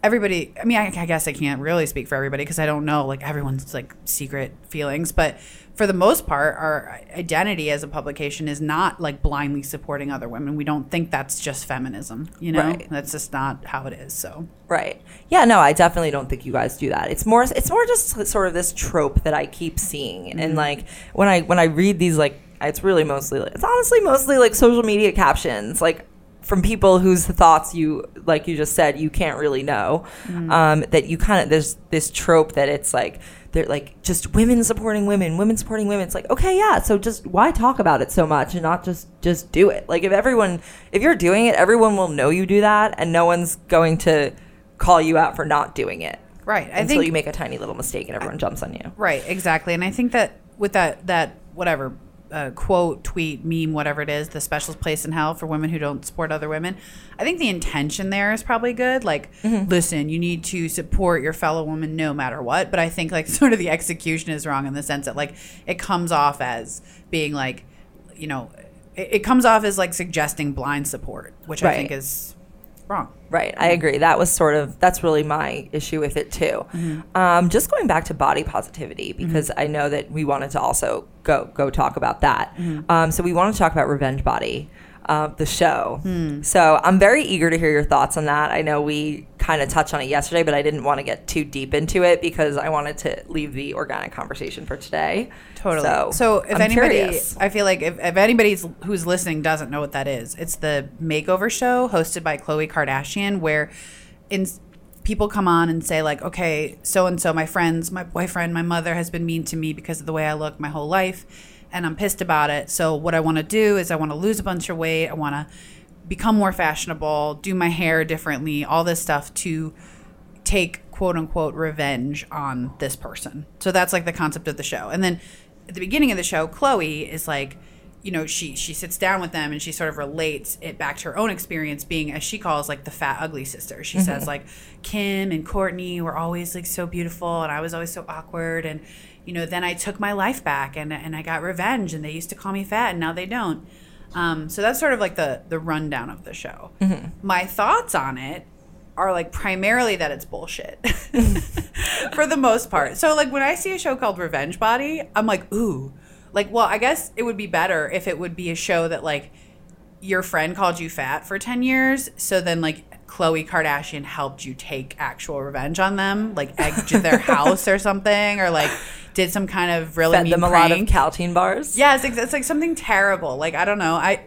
everybody. I mean, I, I guess I can't really speak for everybody because I don't know like everyone's like secret feelings, but for the most part, our identity as a publication is not like blindly supporting other women. We don't think that's just feminism. You know, Right. that's just not how it is. So. Right. Yeah, no, I definitely don't think you guys do that. It's more it's more just sort of this trope that I keep seeing. And mm-hmm. like when I when I read these like it's really mostly it's honestly mostly like social media captions like from people whose thoughts you like you just said you can't really know um, that you kind of there's this trope that it's like they're like just women supporting women women supporting women it's like okay yeah so just why talk about it so much and not just just do it like if everyone if you're doing it everyone will know you do that and no one's going to call you out for not doing it Right. I until think you make a tiny little mistake and everyone jumps on you Right, exactly. And I think that with that that whatever uh, quote, tweet, meme, whatever it is, the special place in hell for women who don't support other women. I think the intention there is probably good. Like, listen, you need to support your fellow woman no matter what. But I think like (laughs) sort of the execution is wrong in the sense that like it comes off as being like, you know, it, it comes off as like suggesting blind support, which I think is wrong. Right, I agree. That was sort of that's really my issue with it too. Mm-hmm. Um, just going back to body positivity because I know that we wanted to also go go talk about that. Mm-hmm. Um, so we want to talk about Revenge Body, uh, the show. Hmm. So I'm very eager to hear your thoughts on that. I know we kind of touched on it yesterday, but I didn't want to get too deep into it because I wanted to leave the organic conversation for today. Totally. So, So, if I'm anybody, curious. I feel like if, if anybody's who's listening doesn't know what that is, it's the makeover show hosted by Khloe Kardashian, where in people come on and say like, okay, so and so, my friends, my boyfriend, my mother has been mean to me because of the way I look my whole life, and I'm pissed about it. So what I want to do is I want to lose a bunch of weight. I want to become more fashionable, do my hair differently, all this stuff to take quote unquote revenge on this person. So that's like the concept of the show. And then at the beginning of the show, Khloe is like, you know, she she sits down with them and she sort of relates it back to her own experience being as she calls like the fat ugly sister. She mm-hmm. says like Kim and Kourtney were always like so beautiful and I was always so awkward and you know, then I took my life back and and I got revenge and they used to call me fat and now they don't. Um, so that's sort of like the the rundown of the show. My thoughts on it are like primarily that it's bullshit (laughs) for the most part. So like when I see a show called Revenge Body, I'm like, ooh, like well, I guess it would be better if it would be a show that like your friend called you fat for 10 years, so then like Khloe Kardashian helped you take actual revenge on them, like egged their (laughs) house or something, or like did some kind of really fed mean them a lot of. Caltine bars. Yeah, it's it's like something terrible. Like I don't know. I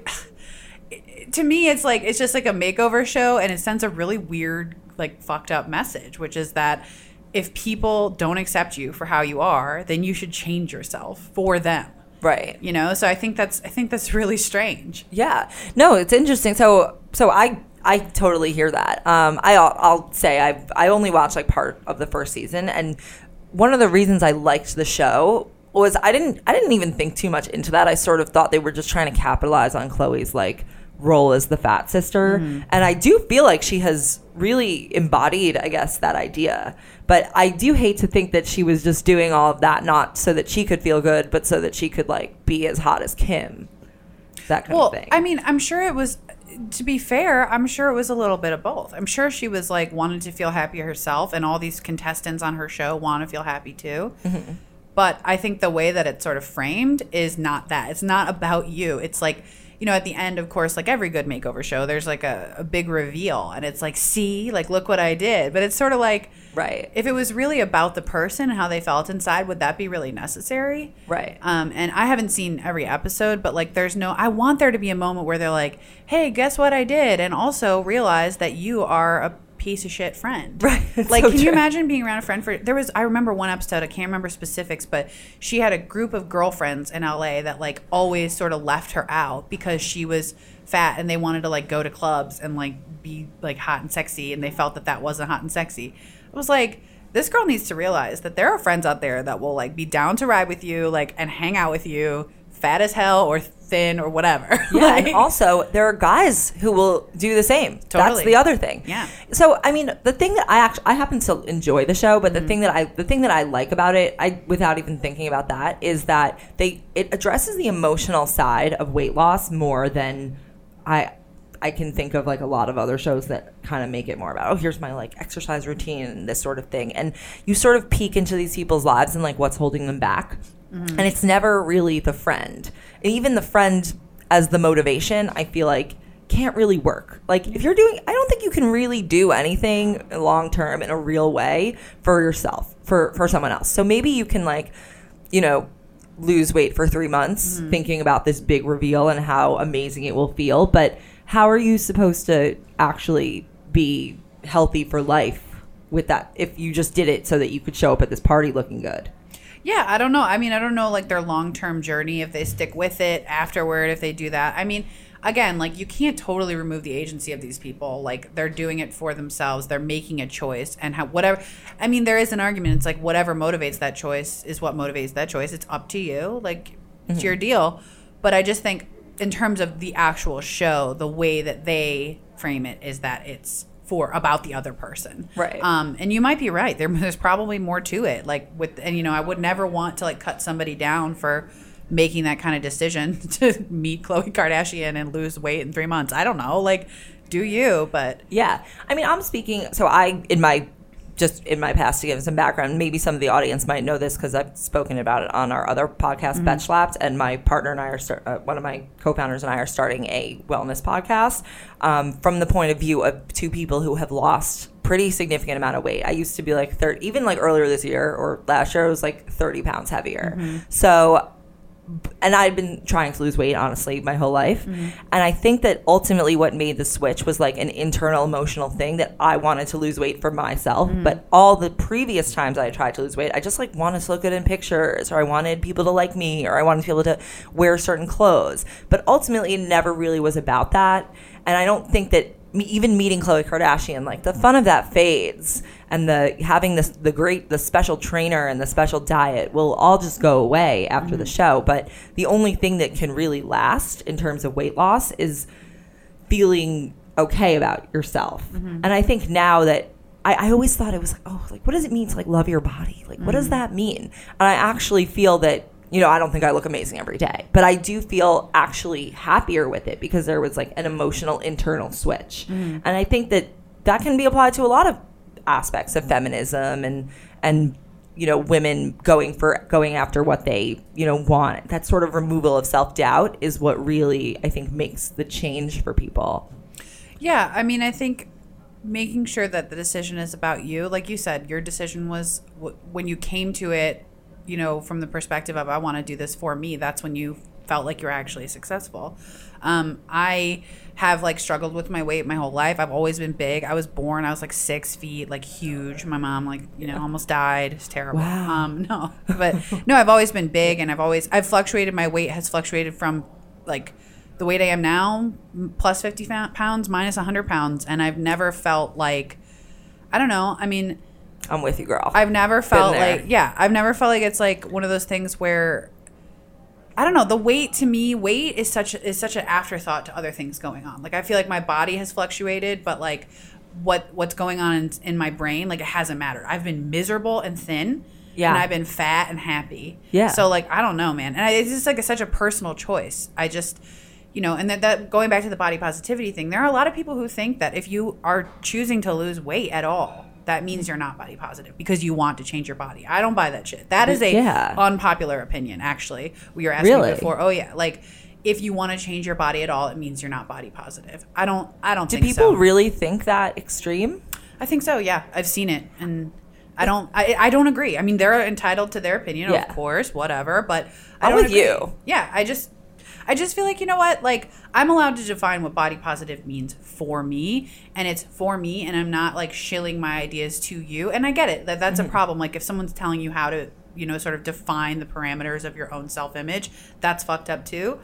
to me, it's like it's just like a makeover show, and it sends a really weird, like fucked up message, which is that if people don't accept you for how you are, then you should change yourself for them. Right. You know. So I think that's I think that's really strange. Yeah. No, it's interesting. So so I I totally hear that. Um, I I'll, I'll say I I only watched like part of the first season, and one of the reasons I liked the show was I didn't I didn't even think too much into that. I sort of thought they were just trying to capitalize on Khloe's like role as the fat sister, and I do feel like she has really embodied, I guess, that idea. But I do hate to think that she was just doing all of that not so that she could feel good, but so that she could like be as hot as Kim. That kind Well, of thing. I mean, I'm sure it was. To be fair, I'm sure it was a little bit of both. I'm sure she was like wanted to feel happy herself, and all these contestants on her show want to feel happy too. Mm-hmm. But I think the way that it's sort of framed is not that. It's not about you. It's like, you know, at the end, of course, like every good makeover show, there's like a, a big reveal, and it's like, see, like, look what I did. But it's sort of like, Right. if it was really about the person and how they felt inside, would that be really necessary? Right. Um, and I haven't seen every episode, but like, there's no. I want there to be a moment where they're like, "Hey, guess what I did?" and also realize that you are a piece of shit friend. Right. (laughs) It's Like, so can you imagine being around a friend for? There was. I remember one episode. I can't remember specifics, but she had a group of girlfriends in LA that like always sort of left her out because she was fat and they wanted to like go to clubs and like be like hot and sexy, and they felt that that wasn't hot and sexy. I was like, this girl needs to realize that there are friends out there that will like be down to ride with you, like and hang out with you, fat as hell or thin or whatever. (laughs) Yeah, Like- and also there are guys who will do the same. That's the other thing. Yeah. So I mean, the thing that I actually I happen to enjoy the show, but Mm-hmm. the thing that I the thing that I like about it, I without even thinking about that, is that they it addresses the emotional side of weight loss more than I I can think of like a lot of other shows that kind of make it more about oh here's my like exercise routine and this sort of thing and you sort of peek into these people's lives and like what's holding them back and it's never really the friend. And even the friend as the motivation I feel like can't really work. Like if you're doing I don't think you can really do anything long term in a real way for yourself for for someone else. So maybe you can like you know lose weight for three months Mm-hmm. thinking about this big reveal and how amazing it will feel but how are you supposed to actually be healthy for life with that if you just did it so that you could show up at this party looking good Yeah, I don't know. I mean, I don't know like their long term journey if they stick with it afterward, if they do that. I mean, again, like you can't totally remove the agency of these people. Like they're doing it for themselves. They're making a choice, and how whatever. I mean, there is an argument. It's like whatever motivates that choice is what motivates that choice. It's up to you. Like it's your mm-hmm. deal. But I just think in terms of the actual show, the way that they frame it is that it's for about the other person. Right. Um, and you might be right. There, (laughs) there's probably more to it. Like with, and you know, I would never want to like cut somebody down for making that kind of decision (laughs) to meet Khloe Kardashian and lose weight in three months. I don't know. Like, do you? But yeah i mean i'm speaking so i in my just in my past to give some background maybe some of the audience might know this because i've spoken about it on our other podcast Mm-hmm. bet slapped and my partner and i are start, uh, one of my co-founders and i are starting a wellness podcast um, from the point of view of two people who have lost pretty significant amount of weight i used to be like 30 even like earlier this year or last year i was like 30 pounds heavier Mm-hmm. so and I'd been trying to lose weight honestly my whole life. Mm-hmm. And I think that ultimately what made the switch was like an internal emotional thing that I wanted to lose weight for myself. Mm-hmm. But all the previous times I tried to lose weight, I just like wanted to look good in pictures or I wanted people to like me or I wanted to be able to wear certain clothes. But ultimately it never really was about that. And I don't think that me, even meeting Khloe Kardashian, like the fun of that fades, and the having this the great the special trainer and the special diet will all just go away after the mm-hmm. show. But the only thing that can really last in terms of weight loss is feeling okay about yourself. Mm-hmm. And I think now that I, I always thought it was like, oh, like what does it mean to like love your body? Like what does mm-hmm. that mean? And I actually feel that you know, I don't think I look amazing every day, but I do feel actually happier with it because there was like an emotional internal switch. Mm. And I think that that can be applied to a lot of aspects of feminism and and you know women going for going after what they you know want. That sort of removal of self-doubt is what really i think makes the change for people. Yeah, I mean, I think making sure that the decision is about you, like you said, your decision was w- when you came to it, you know, from the perspective of I want to do this for me. That's when you felt like you're actually successful. Um, I have like struggled with my weight my whole life. I've always been big. I was born, I was like six feet, like huge. My mom, like, you know, almost died. It's terrible. Wow. Um, (laughs) no, but no, I've always been big and I've always, I've fluctuated. My weight has fluctuated from like the weight I am now, plus 50 fa- pounds, minus 100 pounds. And I've never felt like, I don't know. I mean, i'm with you girl I've never felt like yeah, I've never felt like it's like one of those things where I don't know, the weight to me, weight is such is such an afterthought to other things going on. Like I feel like my body has fluctuated, but like what what's going on in, in my brain, like it hasn't mattered. I've been miserable and thin. Yeah. And I've been fat and happy. Yeah. So like I don't know, man. And I, it's just like a, such a personal choice. I just you know, and that, that going back to the body positivity thing, there are a lot of people who think that if you are choosing to lose weight at all, that means you're not body positive because you want to change your body. I don't buy that shit. That is a Yeah. unpopular opinion, actually. We were asking Really? before. Oh yeah, like if you want to change your body at all, it means you're not body positive. I don't. I don't do people so. really think that extreme I think so. Yeah, I've seen it, and I don't. I, I don't agree. I mean, they're entitled to their opinion, Yeah. of course, whatever. But I I'm don't with agree. you. Yeah, I just. I just feel like you know what, like I'm allowed to define what body positive means for me, and it's for me, and I'm not like shilling my ideas to you. And I get it that that's a mm-hmm. problem. Like if someone's telling you how to, you know, sort of define the parameters of your own self image, that's fucked up too.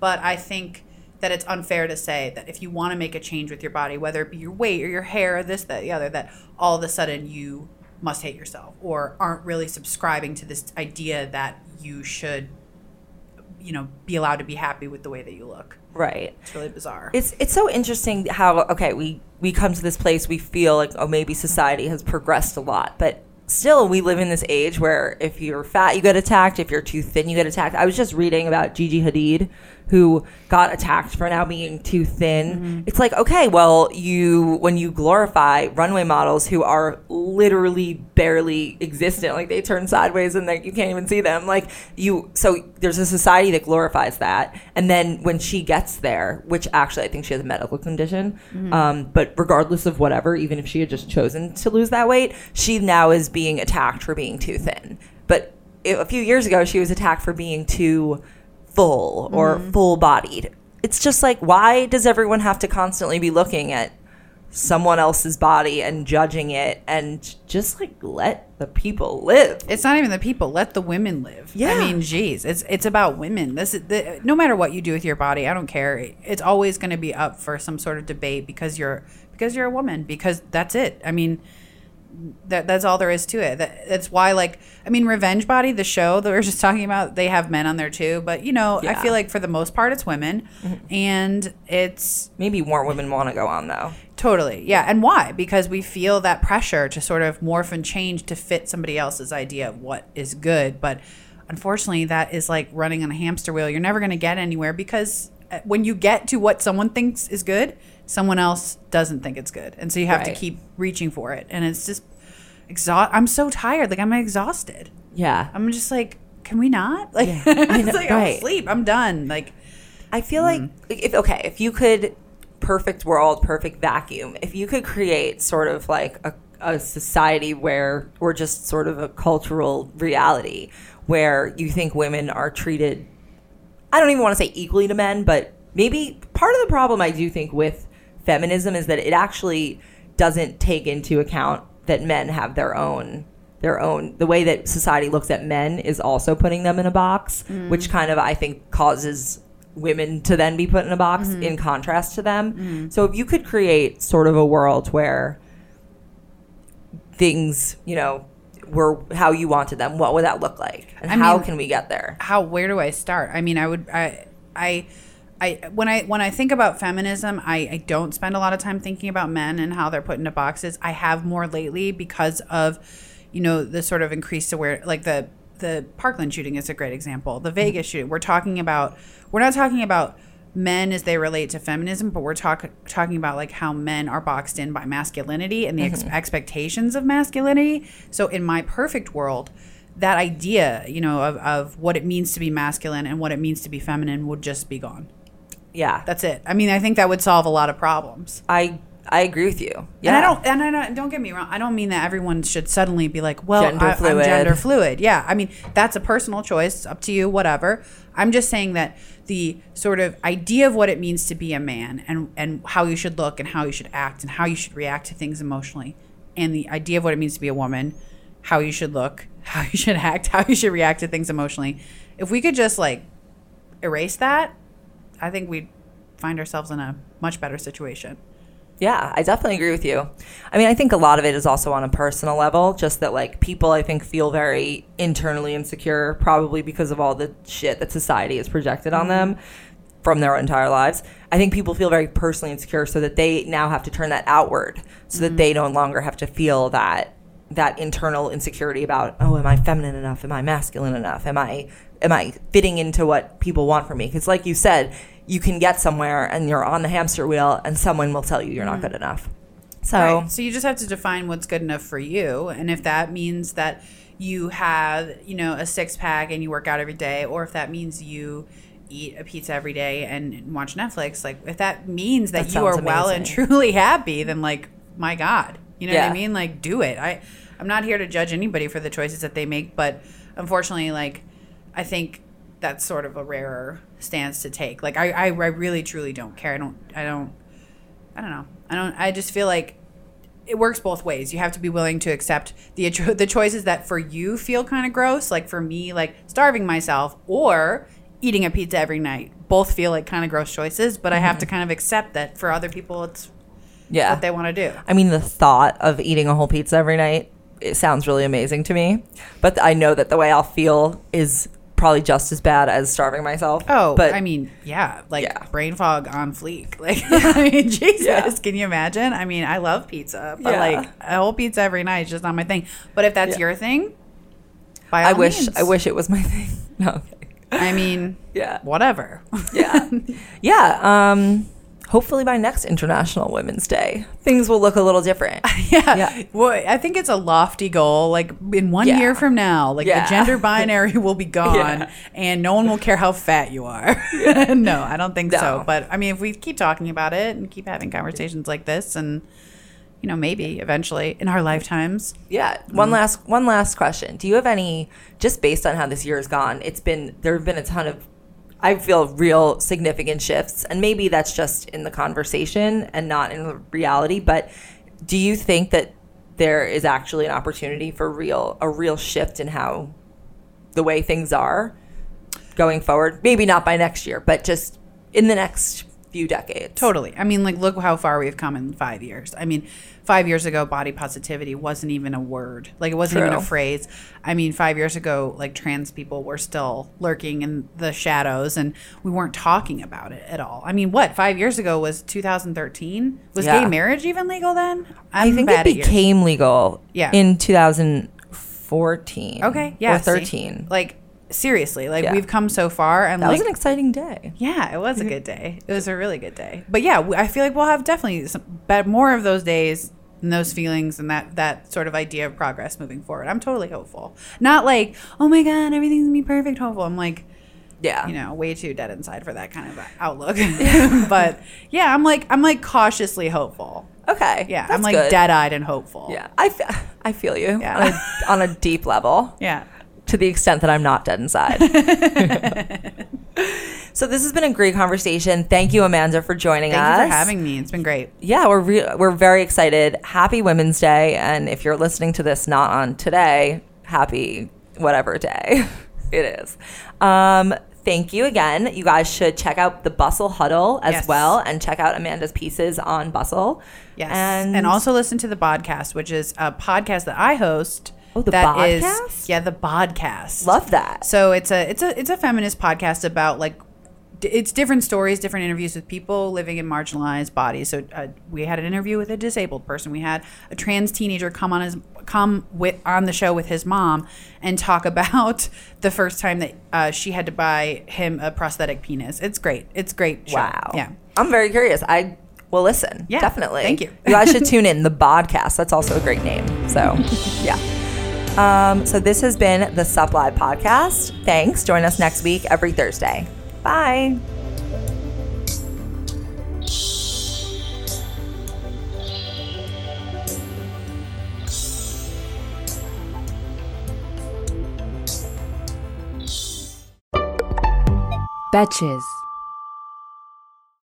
But I think that it's unfair to say that if you want to make a change with your body, whether it be your weight or your hair or this, that, the other, that all of a sudden you must hate yourself or aren't really subscribing to this idea that you should you know, be allowed to be happy with the way that you look. Right. It's really bizarre. It's it's so interesting how okay we we come to this place we feel like oh maybe mm-hmm. society has progressed a lot but still we live in this age where if you're fat you get attacked if you're too thin you get attacked I was just reading about Gigi Hadid who got attacked for now being too thin. It's like okay well you when you glorify runway models who are literally barely existent like they turn sideways and like you can't even see them like you so there's a society that glorifies that. And then when she gets there which actually i think she has a medical condition um, but regardless of whatever even if she had just chosen to lose that weight she now is being attacked for being too thin. But a few years ago she was attacked for being too full or mm-hmm. full bodied it's just like why does everyone have to constantly be looking at someone else's body and judging it and just like let the people live It's not even the people. Let the women live. Yeah. I mean, geez, it's it's about women. This is the, no matter what you do with your body. I don't care. It's always going to be up for some sort of debate because you're because you're a woman. Because that's it. I mean, that that's all there is to it. That, that's why, like, I mean, Revenge Body, the show that we are just talking about, they have men on there too. But you know, I feel like for the most part, it's women, and it's maybe more women want to go on though Totally. Yeah. And why? Because we feel that pressure to sort of morph and change to fit somebody else's idea of what is good. But unfortunately, that is like running on a hamster wheel. You're never going to get anywhere because uh, when you get to what someone thinks is good, someone else doesn't think it's good. And so you have to keep reaching for it. And it's just exhaust. I'm so tired. Like, I'm exhausted. yeah I'm just like, can we not? (laughs) Like, Yeah, I (laughs) it's know, like, right. I'm asleep. I'm done. Like, I feel Mm. like if okay, if you could perfect world, perfect vacuum, if you could create sort of like a, a society where or just sort of a cultural reality where you think women are treated I don't even want to say equally to men, but maybe part of the problem I do think with feminism is that it actually doesn't take into account that men have their own their own the way that society looks at men is also putting them in a box, mm. which kind of I think causes women to then be put in a box mm-hmm. in contrast to them. Mm. So if you could create sort of a world where things, you know, were how you wanted them, what would that look like? And I how mean- can we get there? how where do I start? I mean, I would I I I when I when I think about feminism, I, I don't spend a lot of time thinking about men and how they're put into boxes. I have more lately because of you know the sort of increased aware like the the Parkland shooting is a great example. The mm-hmm. Vegas shooting. We're talking about we're not talking about men as they relate to feminism, but we're talk, talking about like how men are boxed in by masculinity and the ex- mm-hmm. expectations of masculinity. So in my perfect world, that idea, you know, of, of what it means to be masculine and what it means to be feminine would just be gone. Yeah. That's it. I mean, I think that would solve a lot of problems. I I agree with you. Yeah. And I don't, and I don't, don't get me wrong. I don't mean that everyone should suddenly be like, well, Gender I, I'm gender fluid. Yeah. I mean, that's a personal choice. Up to you, whatever. I'm just saying that the sort of idea of what it means to be a man and, and how you should look and how you should act and how you should react to things emotionally and the idea of what it means to be a woman, how you should look, (laughs) how you should act, how you should react to things emotionally. If we could just like erase that, I think we'd find ourselves in a much better situation. Yeah, I definitely agree with you. I mean, I think a lot of it is also on a personal level, just that like people I think feel very internally insecure probably because of all the shit that society has projected on them mm-hmm. from their entire lives. I think people feel very personally insecure so that they now have to turn that outward so that mm-hmm. they no longer have to feel that that internal insecurity about oh am i feminine enough am i masculine enough am i am i fitting into what people want from me? Because like you said you can get somewhere and you're on the hamster wheel and someone will tell you you're not mm-hmm. good enough. So Right. So you just have to define what's good enough for you, and if that means that you have, you know, a six pack and you work out every day, or if that means you eat a pizza every day and watch Netflix, like if that means that, That you are sounds well and truly happy, then like my God, you know what I mean? Like do it. I I'm not here to judge anybody for the choices that they make, but unfortunately, like I think that's sort of a rarer stance to take. Like I, I, I really truly don't care. I don't I don't I don't know. I don't. I just feel like it works both ways. You have to be willing to accept the (laughs) the choices that for you feel kind of gross. Like for me, like starving myself or eating a pizza every night. Both feel like kind of gross choices, but I have to mm-hmm. kind of accept that for other people, it's yeah what they want to do. i mean the thought of eating a whole pizza every night it sounds really amazing to me but i know that the way i'll feel is probably just as bad as starving myself. Oh, but I mean, yeah, like Yeah. brain fog on fleek. (laughs) Like, I mean, Jesus, Yeah. can you imagine? I mean, I love pizza, but Yeah. like a whole pizza every night is just not my thing. But if that's your thing, by I wish means. I wish it was my (laughs) thing. No. I'm. I mean, Yeah. whatever. Yeah. (laughs) yeah. Um hopefully by next International Women's Day, things will look a little different. (laughs) yeah. Yeah. Well, I think it's a lofty goal. Like in one Yeah. year from now, like Yeah. the gender binary will be (laughs) gone, and no one will care how fat you are. (laughs) no, I don't think so. But I mean, if we keep talking about it and keep having conversations like this, and you know, maybe eventually in our lifetimes, Yeah. Mm-hmm. One last one last question. Do you have any just based on how this year has gone? It's been there have been a ton of I feel real significant shifts and maybe that's just in the conversation and not in the reality, but do you think that there is actually an opportunity for real a real shift in how the way things are going forward? Maybe not by next year, but just in the next few decades. Totally. I mean, like, look how far we've come in five years. I mean, five years ago, body positivity wasn't even a word. Like, it wasn't even a phrase. I mean, five years ago, like, trans people were still lurking in the shadows and we weren't talking about it at all. I mean, what? Five years ago was 2013? Was Yeah. gay marriage even legal then? I I'm think it years. became legal Yeah. in 2014. Okay. Yeah. Or see? 13. Like, seriously, like, Yeah. we've come so far. And, that like, was an exciting day. Yeah, it was a good (laughs) day. It was a really good day. But yeah, i feel like we'll have definitely some, more of those days and those feelings and that that sort of idea of progress moving forward. I'm totally hopeful. Not like, oh my god, everything's gonna be perfect. Hopeful. I'm like, Yeah. you know, way too dead inside for that kind of outlook. (laughs) but yeah, I'm like, I'm like cautiously hopeful. Okay. Yeah, I'm like good. dead eyed and hopeful. Yeah. I, I feel you Yeah. on, a, on a deep level (laughs) yeah. To the extent that I'm not dead inside. (laughs) so this has been a great conversation. Thank you, Amanda, for joining Thank us. Thank you for having me. It's been great. yeah, we're re- we're very excited. Happy Women's Day, and if you're listening to this not on today, happy whatever day (laughs) it is. Um, thank you again. You guys should check out the Bustle Huddle as Yes. well, and check out Amanda's pieces on Bustle. Yes. and, And, also listen to the podcast, which is a podcast that I host. Oh, the that is- podcast? yeah, the podcast. love that. So it's a it's a it's a feminist podcast about like d- it's different stories, different interviews with people living in marginalized bodies. So uh, we had an interview with a disabled person. We had a trans teenager come on his come with on the show with his mom and talk (laughs) about the first time that uh, she had to buy him a prosthetic penis. It's great. It's great. Show. Wow. Yeah. I'm very curious. I will listen. Yeah, Definitely. thank you. you guys should (laughs) tune in. The podcast. That's also a great name. So, (laughs) yeah. Um, so this has been the Sup Live podcast. Thanks. Join us next week every Thursday. Bye. Betches.